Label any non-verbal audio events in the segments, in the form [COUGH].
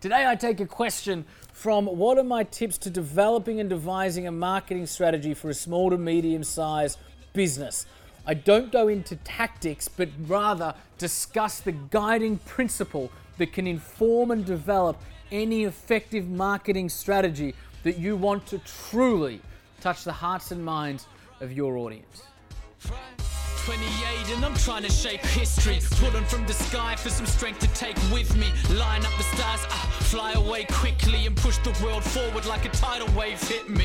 Today, I take a question from what are my tips to developing and devising a marketing strategy for a small to medium sized business? I don't go into tactics, but rather discuss the guiding principle that can inform and develop any effective marketing strategy that you want to truly touch the hearts and minds of your audience. 28 and I'm trying to shape history. Pulling from the sky for some strength to take with me. Line up the stars, uh, fly away quickly and push the world forward like a tidal wave hit me.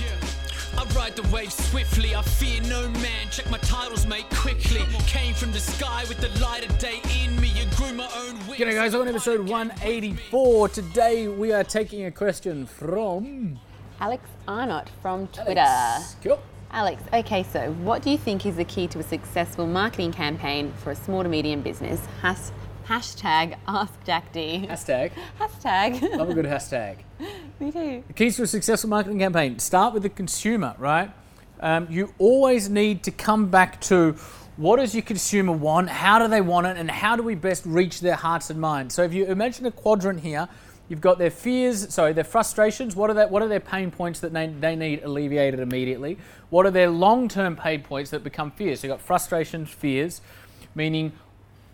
Yeah. I ride the wave swiftly, I fear no man. Check my titles, mate, quickly. Came from the sky with the light of day in me and grew my own wings. G'day, guys. On episode 184, today we are taking a question from Alex Arnott from Twitter. Alex. Cool. Alex, okay, so what do you think is the key to a successful marketing campaign for a small to medium business? Has, hashtag Ask Jack D. Hashtag. [LAUGHS] Hashtag. Love a good [LAUGHS] hashtag. Me too. The keys to a successful marketing campaign start with the consumer, right? Um, you always need to come back to what does your consumer want, how do they want it, and how do we best reach their hearts and minds. So if you imagine a quadrant here, you've got their fears, sorry, their frustrations. What are that? What are their pain points that they, they need alleviated immediately? What are their long-term pain points that become fears? So you've got frustrations, fears, meaning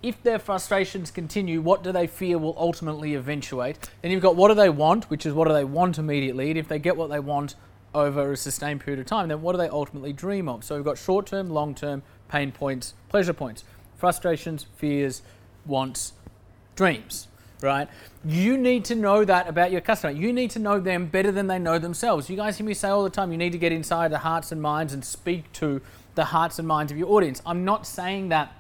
if their frustrations continue, what do they fear will ultimately eventuate? Then you've got what do they want, which is what do they want immediately, and if they get what they want over a sustained period of time, then what do they ultimately dream of? So we've got short term, long term, pain points, pleasure points, frustrations, fears, wants, dreams, right? You need to know that about your customer. You need to know them better than they know themselves. You guys hear me say all the time, you need to get inside the hearts and minds and speak to the hearts and minds of your audience. I'm not saying that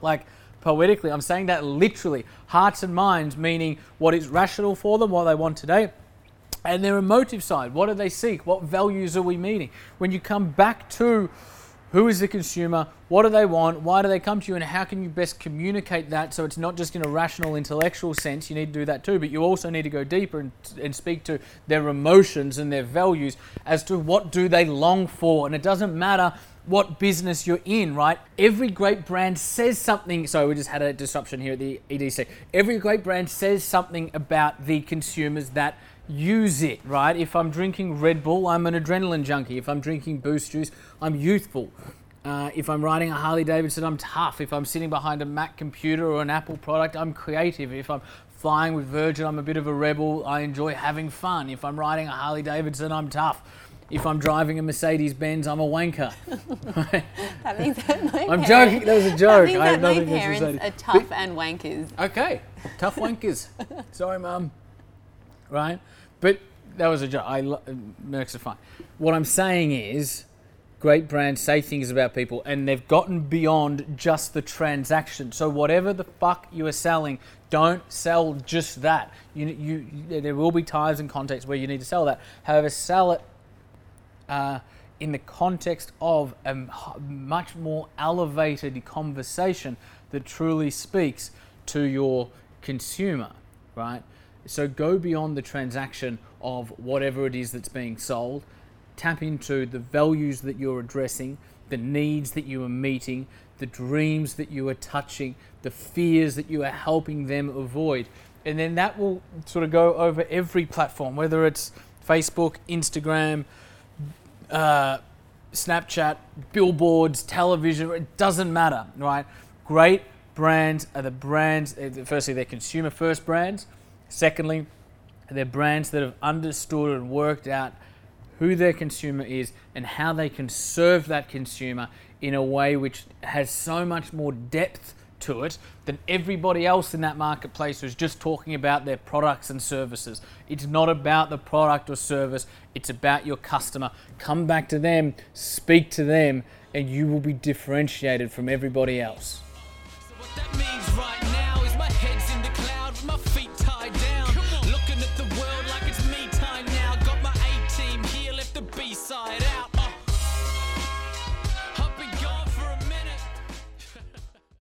like poetically, I'm saying that literally. Hearts and minds, meaning what is rational for them, what they want today, and their emotive side. What do they seek? What values are we meeting? When you come back to who is the consumer, what do they want, why do they come to you, and how can you best communicate that so it's not just in a rational, intellectual sense, you need to do that too, but you also need to go deeper and, and speak to their emotions and their values as to what do they long for. And it doesn't matter what business you're in, right? Every great brand says something. So we just had a disruption here at the EDC. Every great brand says something about the consumers that use it, right? If I'm drinking Red Bull, I'm an adrenaline junkie. If I'm drinking Boost Juice, I'm youthful. Uh, if I'm riding a Harley Davidson, I'm tough. If I'm sitting behind a Mac computer or an Apple product, I'm creative. If I'm flying with Virgin, I'm a bit of a rebel. I enjoy having fun. If I'm riding a Harley Davidson, I'm tough. If I'm driving a Mercedes Benz, I'm a wanker. [LAUGHS] That means that my I'm parents, joking. That was a That joke. means I have that my nothing against parents are tough and wankers. Okay, tough wankers. [LAUGHS] Sorry, mum. Right, but that was a joke. I lo- Mercs are fine. What I'm saying is, great brands say things about people, and they've gotten beyond just the transaction. So whatever the fuck you are selling, don't sell just that. You, you, there will be times and contexts where you need to sell that. However, sell it uh, in the context of a much more elevated conversation that truly speaks to your consumer, right? So go beyond the transaction of whatever it is that's being sold. Tap into the values that you're addressing, the needs that you are meeting, the dreams that you are touching, the fears that you are helping them avoid. And then that will sort of go over every platform, whether it's Facebook, Instagram, uh, Snapchat, billboards, television, it doesn't matter, right? Great brands are the brands, uh, firstly, they're consumer first brands. Secondly, they're brands that have understood and worked out who their consumer is and how they can serve that consumer in a way which has so much more depth to it than everybody else in that marketplace who's just talking about their products and services. It's not about the product or service, it's about your customer. Come back to them, speak to them, and you will be differentiated from everybody else.